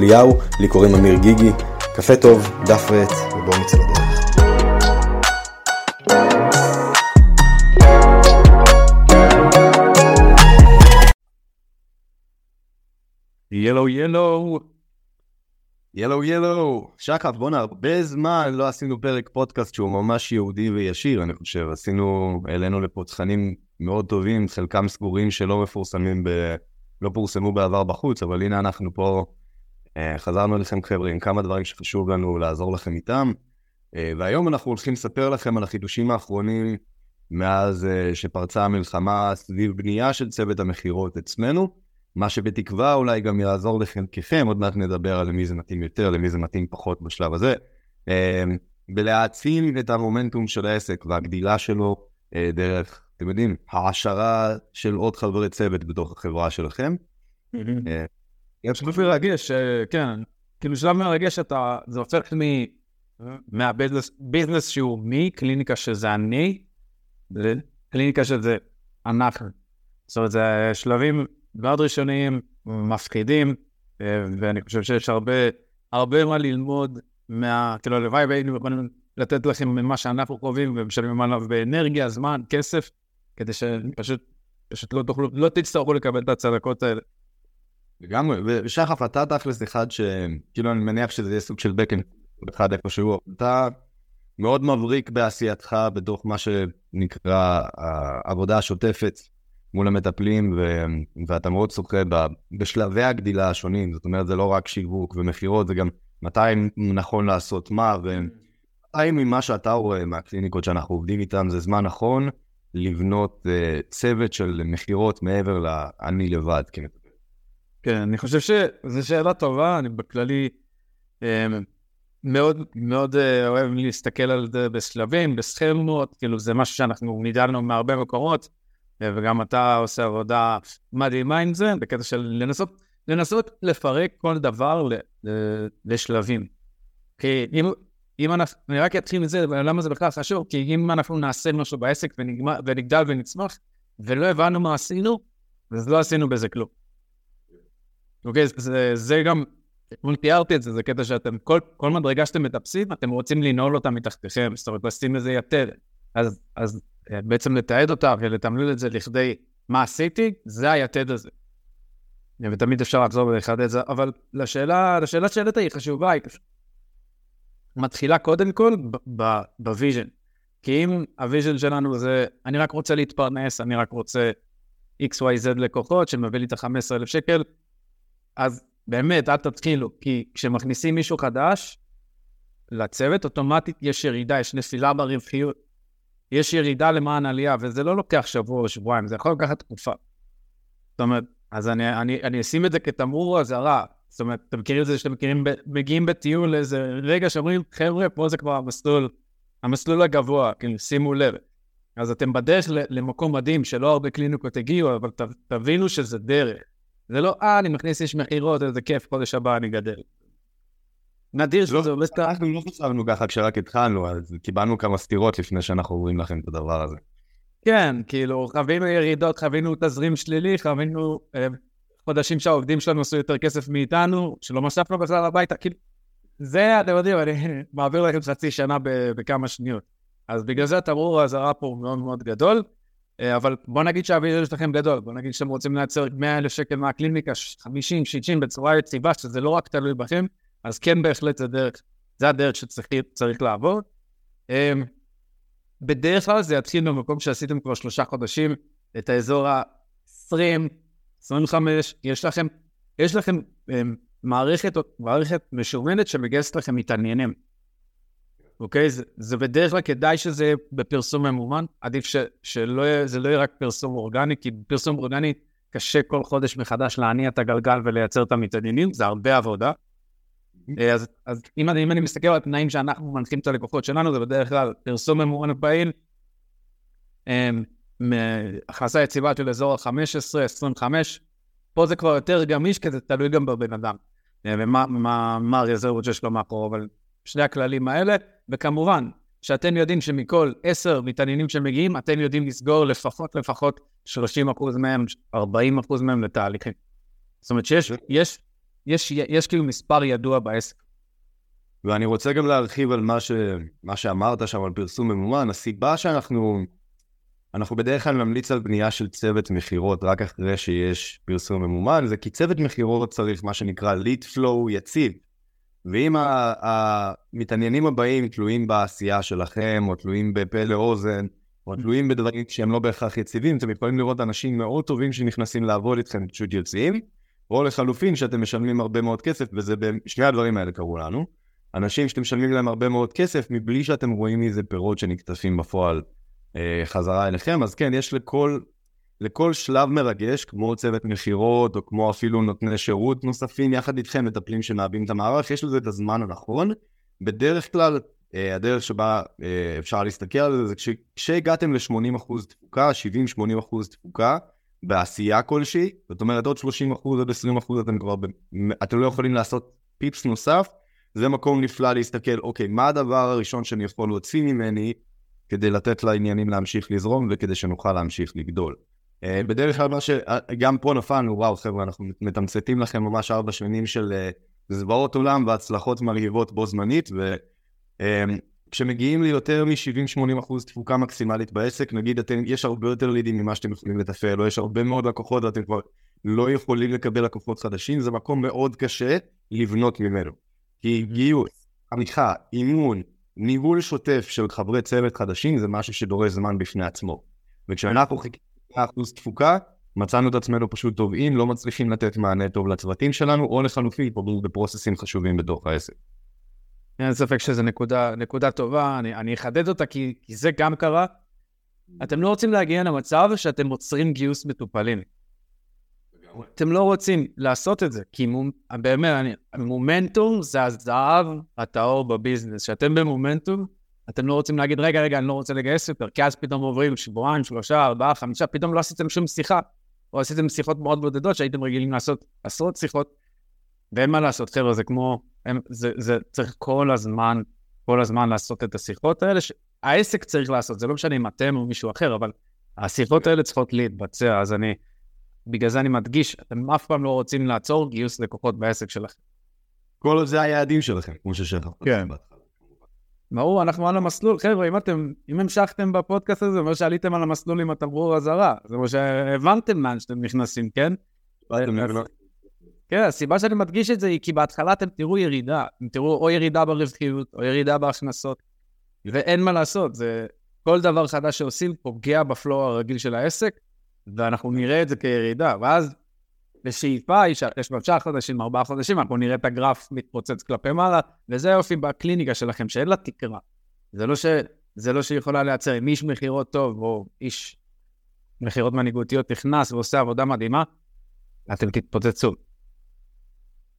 אליהו, לי קוראים אמיר גיגי. קפה טוב, דף ועט, ובואו נצא לדרך. ילו ילו. ילו ילו. שחף, בואנה, הרבה זמן לא עשינו פרק פודקאסט שהוא ממש יהודי וישיר, אני חושב. עשינו, העלינו לפה תכנים מאוד טובים, חלקם סגורים שלא מפורסמים ב... לא פורסמו בעבר בחוץ, אבל הנה אנחנו פה, חזרנו אליכם חבר'ה עם כמה דברים שחשוב לנו לעזור לכם איתם. אה, והיום אנחנו הולכים לספר לכם על החידושים האחרונים מאז אה, שפרצה המלחמה סביב בנייה של צוות המכירות אצלנו, מה שבתקווה אולי גם יעזור לחלקכם, עוד מעט נדבר על למי זה מתאים יותר, למי זה מתאים פחות בשלב הזה, ולהעצים את המומנטום של העסק והגדילה שלו דרך אתם יודעים, העשרה של עוד חברי צוות בתוך החברה שלכם. פשוט מרגש, כן, כאילו שלב מרגש אתה, זה הופך מהביזנס שהוא מי, קליניקה שזה אני, לקליניקה שזה אנחנו. זאת אומרת, זה שלבים מאוד ראשוניים, מפחידים, ואני חושב שיש הרבה, הרבה מה ללמוד מה, כאילו הלוואי והיינו יכולים לתת לכם ממה שאנחנו חווים ומשלמים עליו באנרגיה, זמן, כסף, כדי שפשוט פשוט לא תוכלו, לא תצטרכו לקבל את הצדקות האלה. לגמרי, ושחף, אתה תכלס אחד ש... כאילו, אני מניח שזה יהיה סוג של בקן אחד איפשהו. אתה מאוד מבריק בעשייתך בתוך מה שנקרא העבודה השוטפת מול המטפלים, ו... ואתה מאוד שוחה ב... בשלבי הגדילה השונים. זאת אומרת, זה לא רק שיווק ומכירות, זה גם מתי נכון לעשות מה, ומתי ממה שאתה רואה מהקליניקות שאנחנו עובדים איתן זה זמן נכון. לבנות uh, צוות של מכירות מעבר ל"אני לבד" כמטפל? כן, אני חושב שזו שאלה טובה, אני בכללי um, מאוד מאוד uh, אוהב להסתכל על זה בשלבים, בסכמות, כאילו זה משהו שאנחנו נידלנו מהרבה מקומות, uh, וגם אתה עושה עבודה מדהימה עם זה, בקטע של לנסות, לנסות לפרק כל דבר לשלבים. כי אם, אם אנחנו, אני רק אתחיל מזה, למה זה בכלל חשוב? כי אם אנחנו נעשה משהו בעסק ונגמר, ונגדל ונצמח, ולא הבנו מה עשינו, אז לא עשינו בזה כלום. אוקיי, זה, זה גם, אתמול תיארתי את זה, זה קטע שאתם, כל, כל מדרגה שאתם מטפסים, אתם רוצים לנעול אותה מתחתיכם, זאת אומרת, לשים לזה יתר. אז, אז אה, בעצם לתעד אותה ולתמלל את זה לכדי מה עשיתי, זה היתד הזה. ותמיד אפשר לחזור ולחדד את זה, אבל לשאלה, לשאלה שהעלית היא חשובה, היא מתחילה קודם כל ב vision. כי אם ה vision שלנו זה, אני רק רוצה להתפרנס, אני רק רוצה XYZ לקוחות שמביא לי את ה-15,000 שקל, אז באמת, אל תתחילו, כי כשמכניסים מישהו חדש לצוות, אוטומטית יש ירידה, יש נפילה ברווחיות. יש ירידה למען עלייה, וזה לא לוקח שבוע או שבועיים, זה יכול לקחת תקופה. זאת אומרת, אז אני, אני, אני אשים את זה כתמרור אזהרה. זאת אומרת, אתם מכירים את זה שאתם מכירים, מגיעים בטיול לאיזה רגע שאומרים, חבר'ה, פה זה כבר המסלול, המסלול הגבוה, כאילו, שימו לב. אז אתם בדרך למקום מדהים שלא הרבה קליניקות הגיעו, אבל ת, תבינו שזה דרך. זה לא, אה, אני מכניס איש מכירות, איזה כיף, חודש הבא אני גדל. נדיר שזה לא, עובד ככה. אנחנו לא חשבנו ככה כשרק התחלנו, אז קיבלנו כמה סתירות לפני שאנחנו אומרים לכם את הדבר הזה. כן, כאילו, חווינו ירידות, חווינו תזרים שלילי, חווינו אה, חודשים שהעובדים שלנו עשו יותר כסף מאיתנו, שלא משפנו בכלל הביתה, כאילו, זה, אתם יודעים, אני מעביר לכם חצי שנה בכמה שניות. אז בגלל זה התמרור האזהרה פה הוא מאוד מאוד גדול, אבל בוא נגיד שהוויז'ן שלכם גדול, בוא נגיד שאתם רוצים לייצר 100 אלף שקל מהקליניקה, 50, 60, בצורה יציבה, שזה לא רק תלוי בכם, אז כן, בהחלט זה דרך, זה הדרך שצריך לעבור. אה, בדרך כלל זה יתחיל במקום שעשיתם כבר שלושה חודשים, את האזור ה-20, 25, יש לכם, יש לכם um, מערכת, מערכת משומנת שמגייסת לכם מתעניינים. אוקיי? זה, זה בדרך כלל כדאי שזה יהיה בפרסום ממומן, עדיף ש, שזה לא יהיה רק פרסום אורגני, כי פרסום אורגני קשה כל חודש מחדש להניע את הגלגל ולייצר את המתעניינים, זה הרבה עבודה. אה, אז, אז אם, אני, אם אני מסתכל על התנאים שאנחנו מנחים את הלקוחות שלנו, זה בדרך כלל פרסום ממומן פעיל, אמ, הכנסה יציבה של אזור ה-15-25, פה זה כבר יותר גמיש, כי זה תלוי גם בבן אדם, אה, ומה מה, מה הרזרבות שיש לו מאחור, אבל שני הכללים האלה, וכמובן, שאתם יודעים שמכל עשר מתעניינים שמגיעים, אתם יודעים לסגור לפחות לפחות 30 אחוז מהם, 40 אחוז מהם לתהליכים. זאת אומרת שיש יש, יש, יש, יש כאילו מספר ידוע בעסק. ואני רוצה גם להרחיב על מה, ש, מה שאמרת שם על פרסום ממומן. הסיבה שאנחנו, אנחנו בדרך כלל נמליץ על בנייה של צוות מכירות רק אחרי שיש פרסום ממומן, זה כי צוות מכירות צריך מה שנקרא lead flow יציב. ואם המתעניינים הבאים תלויים בעשייה שלכם, או תלויים בפה לאוזן, או תלויים בדברים שהם לא בהכרח יציבים, אתם יכולים לראות אנשים מאוד טובים שנכנסים לעבוד איתכם פשוט יוצאים, או לחלופין שאתם משלמים הרבה מאוד כסף, וזה בשני הדברים האלה קרו לנו. אנשים שאתם משלמים להם הרבה מאוד כסף מבלי שאתם רואים מזה פירות שנקטפים בפועל אה, חזרה אליכם, אז כן, יש לכל, לכל שלב מרגש, כמו צוות מכירות, או כמו אפילו נותני שירות נוספים, יחד איתכם מטפלים שמעבים את המערך, יש לזה את הזמן הנכון. בדרך כלל, אה, הדרך שבה אה, אפשר להסתכל על זה, זה כש, כשהגעתם ל-80% תפוקה, 70-80% תפוקה, בעשייה כלשהי, זאת אומרת עוד 30 אחוז, עוד 20 אחוז, אתם כבר, ב... אתם לא יכולים לעשות פיפס נוסף, זה מקום נפלא להסתכל, אוקיי, מה הדבר הראשון שאני יכול להוציא ממני כדי לתת לעניינים להמשיך לזרום וכדי שנוכל להמשיך לגדול. אה, בדרך כלל מה שגם פה נפלנו, וואו חבר'ה, אנחנו מתמצתים לכם ממש ארבע שנים של אה, זוועות עולם והצלחות מרהיבות בו זמנית, ו... אה, כשמגיעים ליותר מ-70-80% אחוז תפוקה מקסימלית בעסק, נגיד אתם, יש הרבה יותר לידים ממה שאתם יכולים לתפעל, או יש הרבה מאוד לקוחות ואתם כבר לא יכולים לקבל לקוחות חדשים, זה מקום מאוד קשה לבנות ממנו. כי גיוס, עריכה, אימון, ניהול שוטף של חברי צוות חדשים זה משהו שדורש זמן בפני עצמו. וכשאנחנו חיכינו אחוז תפוקה, מצאנו את עצמנו פשוט טובעים, לא מצליחים לתת מענה טוב לצוותים שלנו, או לחלופי, פוגעים בפרוססים חשובים בתוך העסק. אין ספק שזו נקודה, נקודה טובה, אני, אני אחדד אותה כי, כי זה גם קרה. אתם לא רוצים להגיע למצב שאתם עוצרים גיוס מטופלים. אתם לא רוצים לעשות את זה, כי מום, באמת, אני, מומנטום זה הזהב הטהור בביזנס. כשאתם במומנטום, אתם לא רוצים להגיד, רגע, רגע, אני לא רוצה לגייס יותר, כי אז פתאום עוברים שבועיים, שלושה, ארבעה, חמישה, פתאום לא עשיתם שום שיחה, או עשיתם שיחות מאוד בודדות שהייתם רגילים לעשות עשרות שיחות, ואין מה לעשות, חבר'ה, זה כמו הם, זה, זה צריך כל הזמן, כל הזמן לעשות את השיחות האלה, שהעסק צריך לעשות, זה לא משנה אם אתם או מישהו אחר, אבל השיחות האלה צריכות להתבצע, אז אני, בגלל זה אני מדגיש, אתם אף פעם לא רוצים לעצור גיוס לקוחות בעסק שלכם. כל זה היעדים שלכם, כמו ששכחת. כן. ברור, אנחנו על המסלול, חבר'ה, אם אתם, אם המשכתם בפודקאסט הזה, זה אומר שעליתם על המסלול עם התמרור אזהרה, זה אומר שהבנתם לאן שאתם נכנסים, כן? כן, הסיבה שאני מדגיש את זה היא כי בהתחלה אתם תראו ירידה, אתם תראו או ירידה ברווחיות או ירידה בהכנסות, ואין מה לעשות, זה כל דבר חדש שעושים פוגע בפלואו הרגיל של העסק, ואנחנו נראה את זה כירידה, ואז בשאיפה היא שאחרי שלושה חודשים, ארבעה חודשים, אנחנו נראה את הגרף מתפוצץ כלפי מעלה, וזה יופי בקליניקה שלכם, שאין לה תקרה. זה לא, ש... זה לא שהיא יכולה לייצר, אם איש מכירות טוב, או איש מכירות מנהיגותיות נכנס ועושה עבודה מדהימה, אתם תתפוצצו.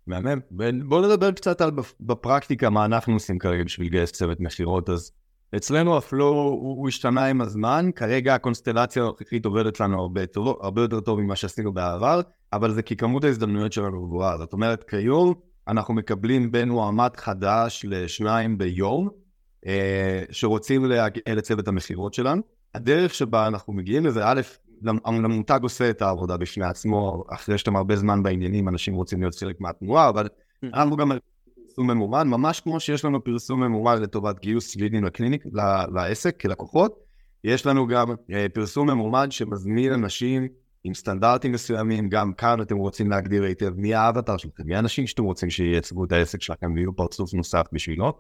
מהמם. בואו נדבר קצת על בפרקטיקה מה אנחנו עושים כרגע בשביל לגייס צוות מכירות. אז אצלנו הפלואו הוא, הוא השתנה עם הזמן, כרגע הקונסטלציה הנוכחית עובדת לנו הרבה, טוב, הרבה יותר טוב ממה שעשינו בעבר, אבל זה כי כמות ההזדמנויות שלנו גבוהה. זאת אומרת, כיום אנחנו מקבלים בין מועמד חדש לשניים ביום, אה, שרוצים להגיע לצוות המכירות שלנו. הדרך שבה אנחנו מגיעים לזה, א', המותג עושה את העבודה בפני עצמו, אחרי שאתם הרבה זמן בעניינים, אנשים רוצים להיות חלק מהתנועה, אבל mm. אנחנו גם פרסום ממומן, ממש כמו שיש לנו פרסום ממומן לטובת גיוס לידים לקליניק, לעסק, כלקוחות, יש לנו גם אה, פרסום ממומן שמזמין אנשים עם סטנדרטים מסוימים, גם כאן אתם רוצים להגדיר היטב מי האבטר שלכם, מי האנשים שאתם רוצים שייצגו את העסק שלכם ויהיו פרצוף נוסף בשבילו,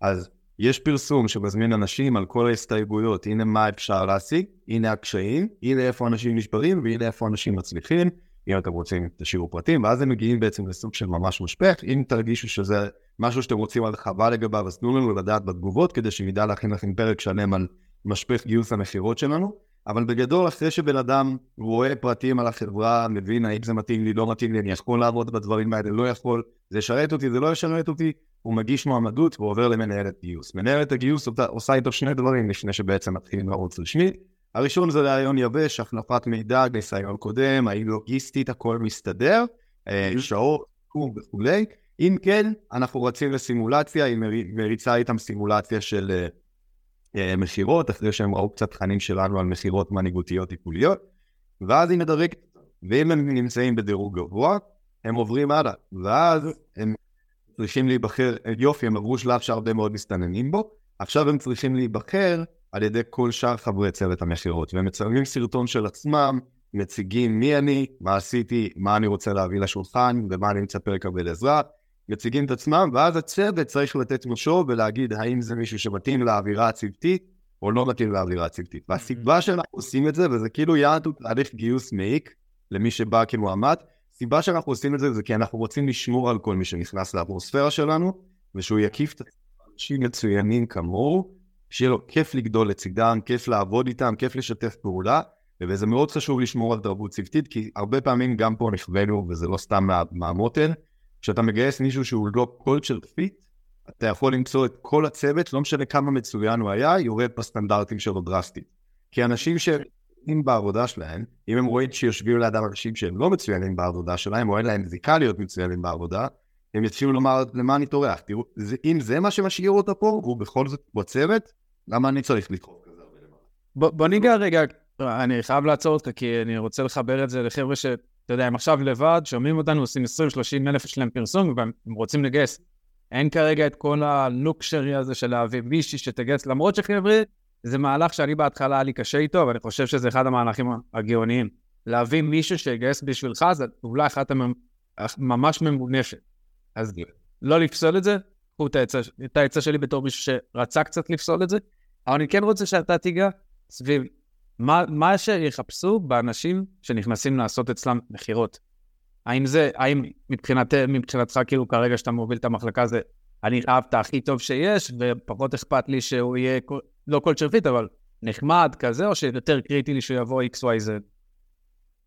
אז יש פרסום שמזמין אנשים על כל ההסתייגויות, הנה מה אפשר להשיג, הנה הקשיים, הנה איפה אנשים נשברים והנה איפה אנשים מצליחים, אם אתם רוצים תשאירו פרטים, ואז הם מגיעים בעצם לסוג של ממש משפך, אם תרגישו שזה משהו שאתם רוצים הרחבה לגביו, אז תנו לנו לדעת בתגובות כדי שנדע להכין לכם פרק שלם על משפך גיוס המכירות שלנו. אבל בגדול, אחרי שבן אדם רואה פרטים על החברה, מבין האם זה מתאים לי, לא מתאים לי, אני יכול לעבוד בדברים האלה, לא יכול, זה ישרת אותי, זה לא ישרת אותי, הוא מגיש מועמדות ועובר למנהלת גיוס. מנהלת הגיוס עושה איתו שני דברים לפני שבעצם מתחילים לרוץ רשמי. הראשון זה רעיון יבש, החלפת מידע, ניסיון קודם, האם לוגיסטית הכל מסתדר, אה, שעות, וכולי. אם כן, אנחנו רצים לסימולציה, היא מריצה איתם סימולציה של אה, אה, מכירות, אחרי שהם ראו קצת תכנים שלנו על מכירות מנהיגותיות טיפוליות, ואז היא מדרגת, ואם הם נמצאים בדירוג גבוה, הם עוברים הלאה, ואז הם צריכים להיבחר, יופי, הם עברו שלב שהרבה מאוד מסתננים בו, עכשיו הם צריכים להיבחר על ידי כל שאר חברי צוות המכירות, והם מצלמים סרטון של עצמם, מציגים מי אני, מה עשיתי, מה אני רוצה להביא לשולחן, ומה אני מצפה לקבל עזרה, מציגים את עצמם, ואז הצוות צריך לתת משוב ולהגיד האם זה מישהו שמתאים לאווירה הצוותית או לא מתאים לאווירה הצוותית. והסיבה שאנחנו עושים את זה, וזה כאילו יעד הוא תהליך גיוס מעיק למי שבא כמועמד, הסיבה שאנחנו עושים את זה זה כי אנחנו רוצים לשמור על כל מי שנכנס לאטמוספירה שלנו, ושהוא יקיף את אנשים מצוינים כמוהו, שיהיה לו כיף לגדול לצידם, כיף לעבוד איתם, כיף לשתף פעולה, וזה מאוד חשוב לשמור על תרבות צוותית, כי הרבה פעמים גם פה נכווינו, וזה לא סתם מהמותן, מה כשאתה מגייס מישהו שהוא לא culture fit, אתה יכול למצוא את כל הצוות, לא משנה כמה מצוין הוא היה, יורד בסטנדרטים שלו דרסטית. כי אנשים שהם בעבודה שלהם, אם הם רואים שיושבים לידם אנשים שהם לא מצוינים בעבודה שלהם, או אין להם זיקה להיות מצוינים בעבודה, הם יתחילו לומר, למה אני טורח? תראו, זה, אם זה מה שמשאיר אותה פה, והוא בכל זאת בצוות, למה אני צריך לדחוף כזה הרבה למעלה? בוא, בוא ניגע רגע, אני חייב לעצור אותך, כי אני רוצה לחבר את זה לחבר'ה ש... אתה יודע, הם עכשיו לבד, שומעים אותנו, עושים 20-30 אלף שלהם פרסום, והם רוצים לגייס. אין כרגע את כל הלוקשרי הזה של להביא מישהי שתגייס, למרות שחבר'ה, זה מהלך שאני בהתחלה היה לי קשה איתו, ואני חושב שזה אחד המהלכים הגאוניים. להביא מישהו שיגייס בשבילך, זה אולי אחת ממש ממונפת. אז לא לפסול את זה, קחו את העצה שלי בתור מישהו שרצה קצת לפסול את זה, אבל אני כן רוצה שאתה תיגע סביב מה, מה שיחפשו באנשים שנכנסים לעשות אצלם מכירות. האם זה, האם מבחינת, מבחינתך כאילו כרגע שאתה מוביל את המחלקה זה אני אהב את הכי טוב שיש ופחות אכפת לי שהוא יהיה לא כל שרפית אבל נחמד כזה או שיותר קריטי לי שהוא יבוא XYZ?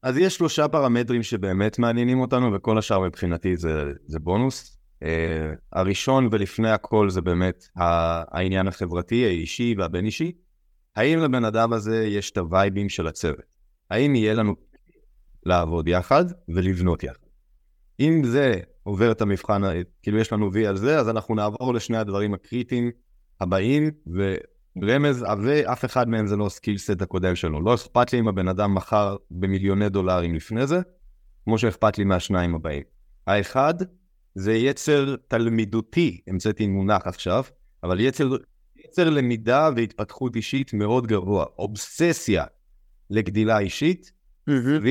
אז יש שלושה פרמטרים שבאמת מעניינים אותנו וכל השאר מבחינתי זה, זה בונוס. Uh, הראשון ולפני הכל זה באמת העניין החברתי, האישי והבין אישי. האם לבן אדם הזה יש את הווייבים של הצוות? האם יהיה לנו לעבוד יחד ולבנות יחד? אם זה עובר את המבחן, כאילו יש לנו וי על זה, אז אנחנו נעבור לשני הדברים הקריטיים הבאים, ורמז עבה, אף אחד מהם זה לא סקילסט הקודם שלו. לא אכפת לי אם הבן אדם מכר במיליוני דולרים לפני זה, כמו שאכפת לי מהשניים הבאים. האחד, זה יצר תלמידותי, המצאתי מונח עכשיו, אבל יצר יצר למידה והתפתחות אישית מאוד גבוה, אובססיה לגדילה אישית, סביב,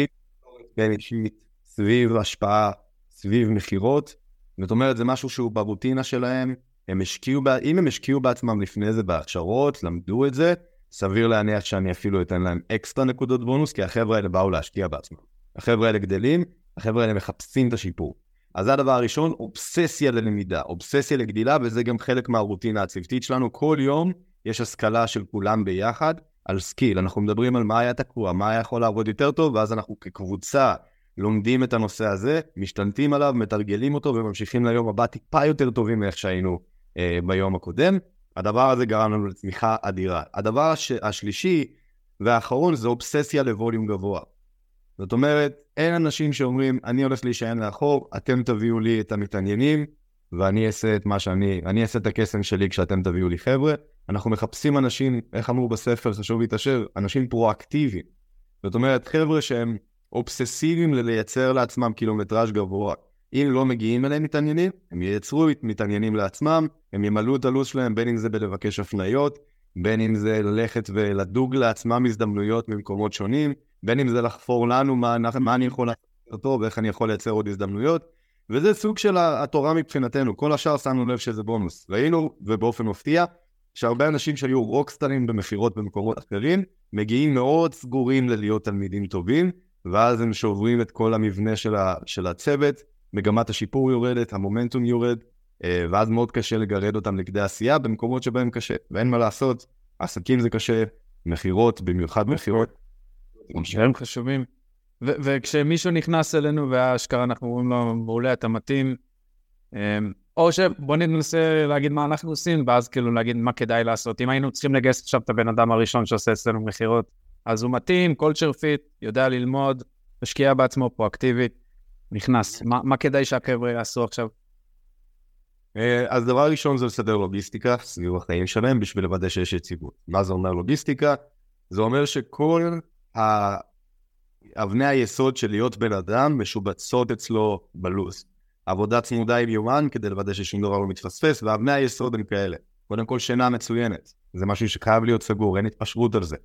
אישית, סביב השפעה, סביב מכירות. זאת אומרת, זה משהו שהוא ברוטינה שלהם, הם השקיעו, אם הם השקיעו בעצמם לפני זה בהכשרות, למדו את זה, סביר להניח שאני אפילו אתן להם אקסטרה נקודות בונוס, כי החבר'ה האלה באו להשקיע בעצמם. החבר'ה האלה גדלים, החבר'ה האלה מחפשים את השיפור. אז זה הדבר הראשון, אובססיה ללמידה, אובססיה לגדילה, וזה גם חלק מהרוטינה הצוותית שלנו. כל יום יש השכלה של כולם ביחד על skill. אנחנו מדברים על מה היה תקוע, מה היה יכול לעבוד יותר טוב, ואז אנחנו כקבוצה לומדים את הנושא הזה, משתלטים עליו, מתרגלים אותו וממשיכים ליום הבא טיפה יותר טובים מאיך שהיינו אה, ביום הקודם. הדבר הזה גרם לנו לצמיחה אדירה. הדבר הש... השלישי והאחרון זה אובססיה לווליום גבוה. זאת אומרת, אין אנשים שאומרים, אני הולך להישען לאחור, אתם תביאו לי את המתעניינים, ואני אעשה את מה שאני, אני אעשה את הקסם שלי כשאתם תביאו לי חבר'ה. אנחנו מחפשים אנשים, איך אמרו בספר, חשוב להתעשר, אנשים פרואקטיביים. זאת אומרת, חבר'ה שהם אובססיביים ללייצר לעצמם קילומטראז' גבוה. אם לא מגיעים אליהם מתעניינים, הם ייצרו מתעניינים לעצמם, הם ימלאו את הלו"ז שלהם, בין אם זה בלבקש הפניות, בין אם זה ללכת ולדוג לעצמם הזדמנויות ממקומות שונים, בין אם זה לחפור לנו מה, מה אני יכול לעשות טוב ואיך אני יכול לייצר עוד הזדמנויות, וזה סוג של התורה מבחינתנו, כל השאר שמנו לב שזה בונוס. ראינו, ובאופן מפתיע, שהרבה אנשים שהיו רוקסטרים במכירות במקומות אחרים, מגיעים מאוד סגורים ללהיות תלמידים טובים, ואז הם שוברים את כל המבנה של, ה, של הצוות, מגמת השיפור יורדת, המומנטום יורד, אה, ואז מאוד קשה לגרד אותם לכדי עשייה במקומות שבהם קשה, ואין מה לעשות, עסקים זה קשה, מכירות, במיוחד מכירות. דברים חשובים. ו- וכשמישהו נכנס אלינו והאשכרה אנחנו אומרים לו, מעולה, אתה מתאים, אמ, או שבוא ננסה להגיד מה אנחנו עושים, ואז כאילו להגיד מה כדאי לעשות. אם היינו צריכים לגייס עכשיו את הבן אדם הראשון שעושה אצלנו מכירות, אז הוא מתאים, culture fit, יודע ללמוד, משקיע בעצמו פרואקטיבית, נכנס. מה, מה כדאי שהחבר'ה יעשו עכשיו? אה, אז דבר ראשון זה לסדר לוגיסטיקה סביב החיים שלהם בשביל לוודא שיש יציבות. מה זה אומר לוגיסטיקה? זה אומר שכל אבני היסוד של להיות בן אדם משובצות אצלו בלו"ז. עבודה צמודה עם יומן כדי לוודא ששום דבר לא מתפספס, ואבני היסוד הם כאלה. קודם כל שינה מצוינת, זה משהו שחייב להיות סגור, אין התפשרות על זה.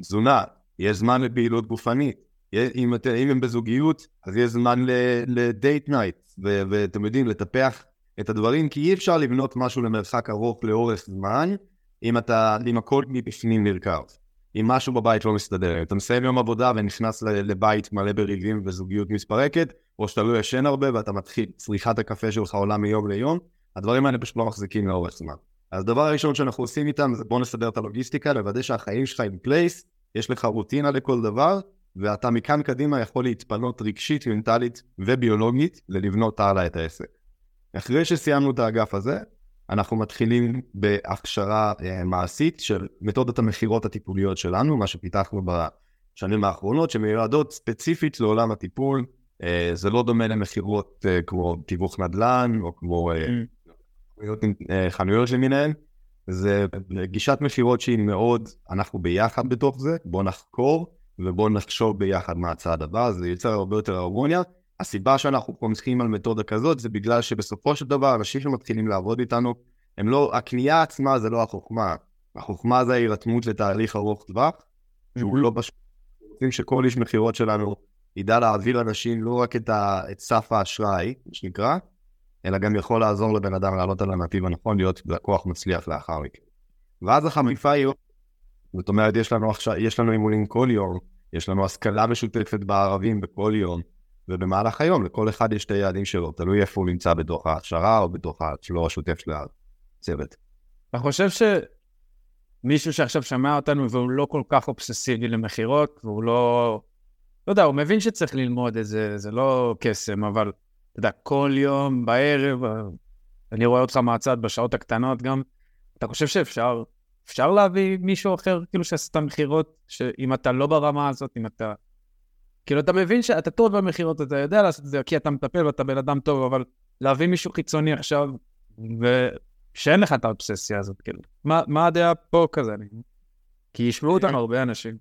תזונה, יש זמן לפעילות גופנית. אם, אם הם בזוגיות, אז יש זמן ל date night, ואתם יודעים, לטפח את הדברים, כי אי אפשר לבנות משהו למרחק ארוך לאורך זמן, אם אתה, אם הכל מבפנים נרקב. אם משהו בבית לא מסתדר. אתה מסיים יום עבודה ונכנס לבית מלא בריבים וזוגיות מתפרקת, או שאתה לא ישן הרבה ואתה מתחיל, צריכת הקפה שלך עולה מיום ליום, הדברים האלה פשוט לא מחזיקים לאורך זמן. אז הדבר הראשון שאנחנו עושים איתם זה בוא נסדר את הלוגיסטיקה, לוודא שהחיים שלך in place, יש לך רוטינה לכל דבר, ואתה מכאן קדימה יכול להתפנות רגשית, מנטלית וביולוגית ללבנות הלאה את העסק. אחרי שסיימנו את האגף הזה, אנחנו מתחילים בהכשרה אה, מעשית של מתודת המכירות הטיפוליות שלנו, מה שפיתחנו בשנים האחרונות, שמיועדות ספציפית לעולם הטיפול. אה, זה לא דומה למכירות אה, כמו תיווך נדל"ן, או כמו mm. חנויות למיניהן. זה גישת מכירות שהיא מאוד, אנחנו ביחד בתוך זה, בואו נחקור ובואו נחשוב ביחד מה הצעד הבא, זה יוצר הרבה יותר הרמוניה. הסיבה שאנחנו פותחים על מתודה כזאת זה בגלל שבסופו של דבר אנשים שמתחילים לעבוד איתנו, הם לא, הקנייה עצמה זה לא החוכמה, החוכמה זה ההירתמות לתהליך ארוך טווח, שהוא לא פשוט, רוצים שכל איש מכירות שלנו ידע להעביר אנשים לא רק את, ה, את סף האשראי, מה שנקרא, אלא גם יכול לעזור לבן אדם לעלות על הנתיב הנכון, להיות לקוח מצליח לאחר מכן. ואז החמיפה היא, זאת אומרת, יש לנו, עכשיו, יש לנו אימונים כל יום, יש לנו השכלה משותפת בערבים בכל יום, ובמהלך היום לכל אחד יש את היעדים שלו, תלוי איפה הוא נמצא בתוך ההכשרה או בתוך הפלור השוטף של הצוות. אני חושב שמישהו שעכשיו שמע אותנו והוא לא כל כך אובססיבי למכירות, והוא לא... לא יודע, הוא מבין שצריך ללמוד את זה, זה לא קסם, אבל אתה יודע, כל יום בערב, אני רואה אותך מהצד בשעות הקטנות גם, אתה חושב שאפשר אפשר להביא מישהו אחר, כאילו שעשית מכירות, שאם אתה לא ברמה הזאת, אם אתה כאילו, אתה מבין שאתה טוב במכירות, אתה יודע לעשות את זה, כי אתה מטפל ואתה בן אדם טוב, אבל להביא מישהו חיצוני עכשיו, ושאין לך את האובססיה הזאת, כאילו. מה, מה הדעה פה כזה? כי ישמעו אותנו הרבה אנשים.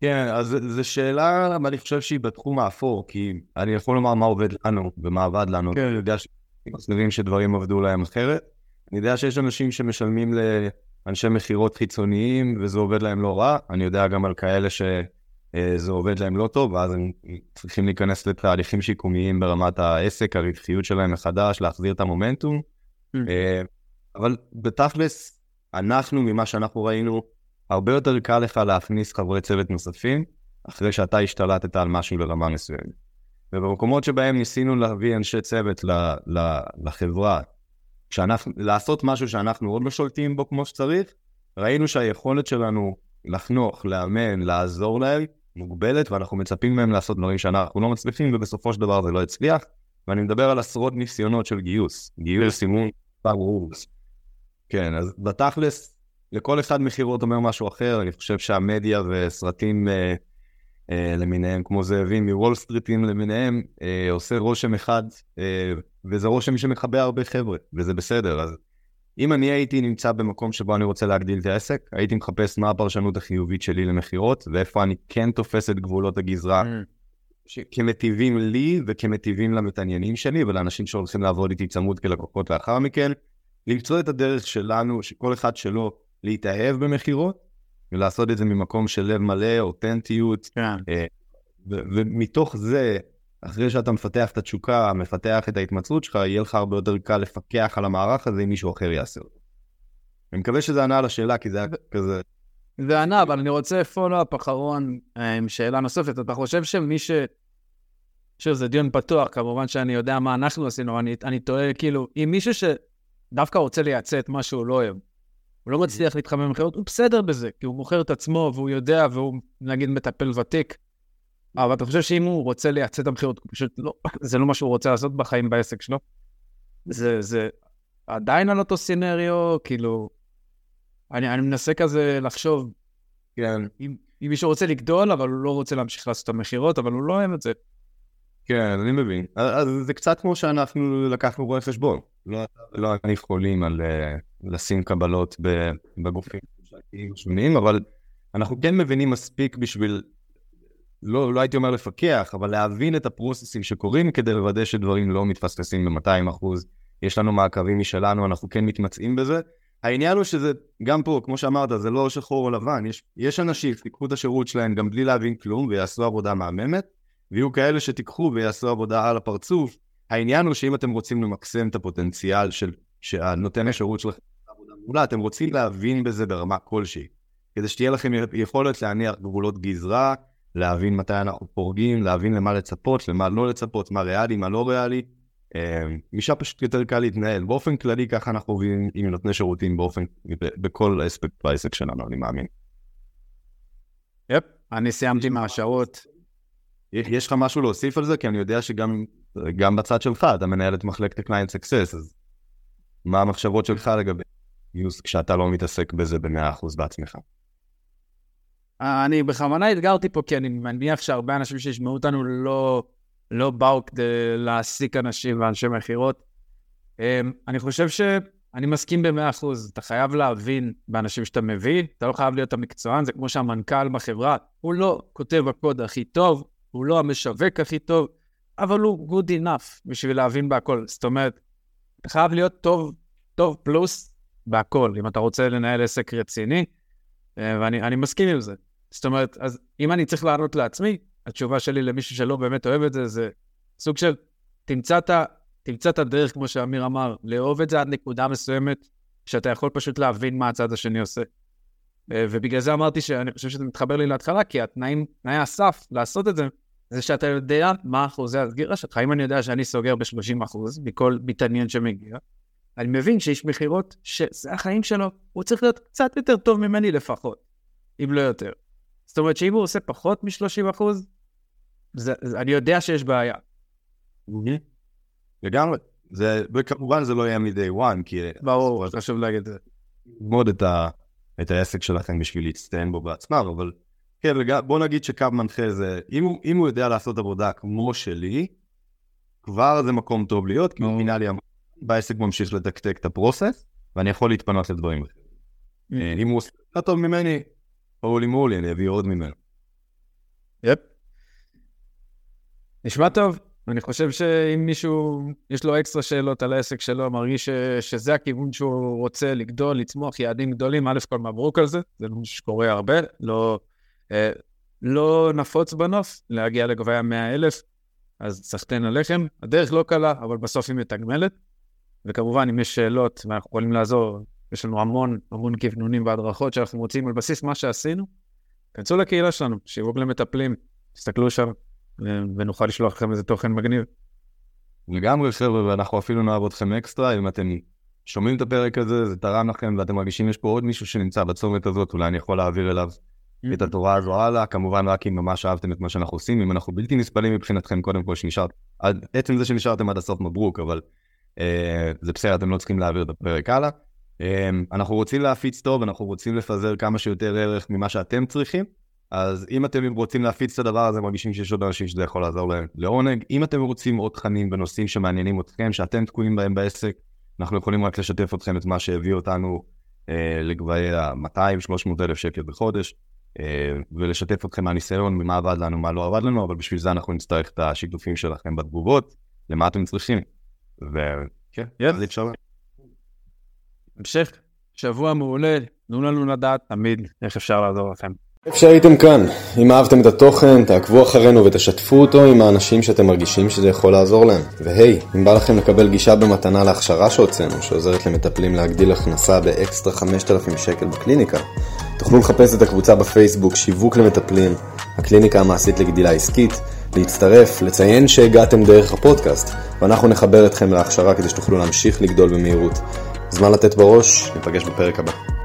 כן, אז זו שאלה, אני חושב שהיא בתחום האפור, כי אני יכול לומר מה עובד לנו ומה עבד לנו. כן. אני יודע שמסבירים שדברים עבדו להם אחרת. אני יודע שיש אנשים שמשלמים לאנשי מכירות חיצוניים, וזה עובד להם לא רע. אני יודע גם על כאלה ש... אה, זה עובד להם לא טוב, ואז הם צריכים להיכנס לתהליכים שיקומיים ברמת העסק, הרווחיות שלהם מחדש, להחזיר את המומנטום. Mm. אה, אבל בתכלס, אנחנו, ממה שאנחנו ראינו, הרבה יותר קל לך להכניס חברי צוות נוספים, אחרי שאתה השתלטת על משהו לרמה מסוימת. ובמקומות שבהם ניסינו להביא אנשי צוות ל- ל- לחברה, שאנחנו, לעשות משהו שאנחנו עוד לא שולטים בו כמו שצריך, ראינו שהיכולת שלנו לחנוך, לאמן, לעזור להם, מוגבלת, ואנחנו מצפים מהם לעשות דברים שאנחנו לא מצליחים, ובסופו של דבר זה לא הצליח. ואני מדבר על עשרות ניסיונות של גיוס, גיוס, אימון, פארורס. כן, אז בתכלס, לכל אחד מכירות אומר משהו אחר, אני חושב שהמדיה וסרטים אה, אה, למיניהם, כמו זאבים מוול סטריטים למיניהם, אה, עושה רושם אחד, אה, וזה רושם שמחבר הרבה חבר'ה, וזה בסדר. אז אם אני הייתי נמצא במקום שבו אני רוצה להגדיל את העסק, הייתי מחפש מה הפרשנות החיובית שלי למכירות, ואיפה אני כן תופס את גבולות הגזרה mm. כמטיבים לי וכמטיבים למתעניינים שלי ולאנשים שהולכים לעבוד איתי צמוד כלקוחות לאחר מכן, למצוא את הדרך שלנו, שכל אחד שלו, להתאהב במכירות, ולעשות את זה ממקום של לב מלא, אותנטיות. כן. אה, ומתוך זה אחרי שאתה מפתח את התשוקה, מפתח את ההתמצאות שלך, יהיה לך הרבה יותר קל לפקח על המערך הזה אם מישהו אחר יעשה אותו. אני מקווה שזה ענה על השאלה, כי זה היה כזה... זה ענה, אבל אני רוצה פולו-אפ אחרון אה, עם שאלה נוספת. אתה חושב שמי ש... שוב, זה דיון פתוח, כמובן שאני יודע מה אנחנו עשינו, אני, אני טועה, כאילו, אם מישהו שדווקא רוצה לייצא את מה שהוא לא אוהב, הוא לא מצליח להתחמם במכירות, הוא בסדר בזה, כי הוא מוכר את עצמו והוא יודע והוא נגיד מטפל ותיק. אבל אתה חושב שאם הוא רוצה לייצא את המכירות, פשוט לא, זה לא מה שהוא רוצה לעשות בחיים בעסק שלו. זה, זה עדיין על אותו סינריו, כאילו, אני, אני מנסה כזה לחשוב, כן. אם, אם מישהו רוצה לגדול, אבל הוא לא רוצה להמשיך לעשות את המכירות, אבל הוא לא אוהב את זה. כן, אני מבין. אז זה קצת כמו שאנחנו לקחנו רואה חשבון. לא ולא אני יכולים על uh, לשים קבלות בגופים שונים, אבל אנחנו כן מבינים מספיק בשביל, לא, לא הייתי אומר לפקח, אבל להבין את הפרוססים שקורים כדי לוודא שדברים לא מתפספסים ב-200 אחוז. יש לנו מעקבים משלנו, אנחנו כן מתמצאים בזה. העניין הוא שזה, גם פה, כמו שאמרת, זה לא שחור או לבן. יש, יש אנשים שתיקחו את השירות שלהם גם בלי להבין כלום ויעשו עבודה מהממת, ויהיו כאלה שתיקחו ויעשו עבודה על הפרצוף. העניין הוא שאם אתם רוצים למקסם את הפוטנציאל של שנותן השירות שלכם מעולה, אתם רוצים להבין בזה ברמה כלשהי. כדי שתהיה לכם יכולת להניח גבולות גזרה, להבין מתי אנחנו פורגים, להבין למה לצפות, למה לא לצפות, מה ריאלי, מה לא ריאלי. משם פשוט יותר קל להתנהל. באופן כללי ככה אנחנו עובדים עם נותני שירותים באופן, בכל אספקט בעסק שלנו, אני מאמין. יפ, אני סיימתי מהשעות. יש לך משהו להוסיף על זה? כי אני יודע שגם גם בצד שלך אתה מנהל את מחלקת ה-client success, אז מה המחשבות שלך לגבי גיוס כשאתה לא מתעסק בזה ב-100% בעצמך? אני בכוונה אתגרתי פה, כי אני מניח שהרבה אנשים שישמעו אותנו לא, לא באו כדי להעסיק אנשים ואנשי מכירות. אמ, אני חושב שאני מסכים ב-100%, אתה חייב להבין באנשים שאתה מביא, אתה לא חייב להיות המקצוען, זה כמו שהמנכ"ל בחברה, הוא לא כותב הקוד הכי טוב, הוא לא המשווק הכי טוב, אבל הוא good enough בשביל להבין בהכל. זאת אומרת, אתה חייב להיות טוב, טוב פלוס בהכל, אם אתה רוצה לנהל עסק רציני, אה, ואני מסכים עם זה. זאת אומרת, אז אם אני צריך לענות לעצמי, התשובה שלי למישהו שלא באמת אוהב את זה, זה סוג של תמצא את, תמצא את הדרך, כמו שאמיר אמר, לאהוב את זה עד נקודה מסוימת, שאתה יכול פשוט להבין מה הצד השני עושה. אה, ובגלל זה אמרתי שאני חושב שזה מתחבר לי להתחלה, כי התנאים, תנאי הסף לעשות את זה, זה שאתה יודע מה אחוזי הסגירה שלך. אם אני יודע שאני סוגר ב-30 אחוז מכל מתעניין שמגיע, אני מבין שאיש מכירות, שזה החיים שלו, הוא צריך להיות קצת יותר טוב ממני לפחות, אם לא יותר. זאת אומרת שאם הוא עושה פחות מ-30 אחוז, זה, זה, אני יודע שיש בעיה. לגמרי. זה, וכמובן זה לא יהיה מ-day one, כי... ברור, חשוב להגיד את זה. ללמוד את, את העסק שלכם בשביל להצטיין בו בעצמם, אבל כן, בוא נגיד שקו מנחה זה, אם הוא, אם הוא יודע לעשות עבודה כמו שלי, כבר זה מקום טוב להיות, כי הוא מינה לי, בעסק ממשיך לתקתק את הפרוסס, ואני יכול להתפנות לדברים אחרים. אה, אם הוא עושה טוב ממני, הולי מולי, אני אביא עוד ממנו. יפ. נשמע טוב. אני חושב שאם מישהו, יש לו אקסטרה שאלות על העסק שלו, מרגיש ש, שזה הכיוון שהוא רוצה לגדול, לצמוח, יעדים גדולים, א' כל מברוק על זה, זה משהו שקורה הרבה, לא, אה, לא נפוץ בנוף להגיע לגבי המאה אלף, אז סחטיין עליכם. הדרך לא קלה, אבל בסוף היא מתגמלת. וכמובן, אם יש שאלות ואנחנו יכולים לעזור, יש לנו המון המון כוונונים והדרכות שאנחנו מוצאים על בסיס מה שעשינו. כנסו לקהילה שלנו, שיווק למטפלים, תסתכלו שם, ונוכל לשלוח לכם איזה תוכן מגניב. לגמרי חבר'ה, ואנחנו אפילו נאהב אתכם אקסטרה, אם אתם שומעים את הפרק הזה, זה תרם לכם ואתם מרגישים יש פה עוד מישהו שנמצא בצומת הזאת, אולי אני יכול להעביר אליו את התורה הזו הלאה, כמובן רק אם ממש אהבתם את מה שאנחנו עושים, אם אנחנו בלתי נסבלים מבחינתכם, קודם כל שנשארת, עצם זה שנשארתם עד הסוף מברוק, אבל אה, זה בסדר, אתם לא צריכים להעביר את הפרק הלאה. אה, אנחנו רוצים להפיץ טוב, אנחנו רוצים לפזר כמה שיותר ערך ממה שאתם צריכים, אז אם אתם רוצים להפיץ את הדבר הזה, מרגישים שיש עוד אנשים שזה יכול לעזור להם לעונג. אם אתם רוצים עוד תכנים בנושאים שמעניינים אתכם, שאתם תקועים בהם בעסק, אנחנו יכולים רק לשתף אתכם את מה שהביא אותנו אה, לגבי ה-200-300 אלף שקל בחודש. אה, ולשתף אתכם מהניסיון, ממה עבד לנו, מה לא עבד לנו, אבל בשביל זה אנחנו נצטרך את השיתופים שלכם בתגובות, למה אתם צריכים. וכן, אז אפשר. המשך, שבוע מעולה, תנו לנו לדעת תמיד איך אפשר לעזור לכם. איפה שהייתם כאן, אם אהבתם את התוכן, תעקבו אחרינו ותשתפו אותו עם האנשים שאתם מרגישים שזה יכול לעזור להם. והי, אם בא לכם לקבל גישה במתנה להכשרה שהוצאנו, שעוזרת למטפלים להגדיל הכנסה באקסטרה 5,000 שקל בקליניקה, תוכלו לחפש את הקבוצה בפייסבוק שיווק למטפלים, הקליניקה המעשית לגדילה עסקית, להצטרף, לציין שהגעתם דרך הפודקאסט, ואנחנו נחבר אתכם להכשרה כדי שתוכלו להמשיך לגדול במהירות. זמן לתת בראש, ניפגש בפרק הבא.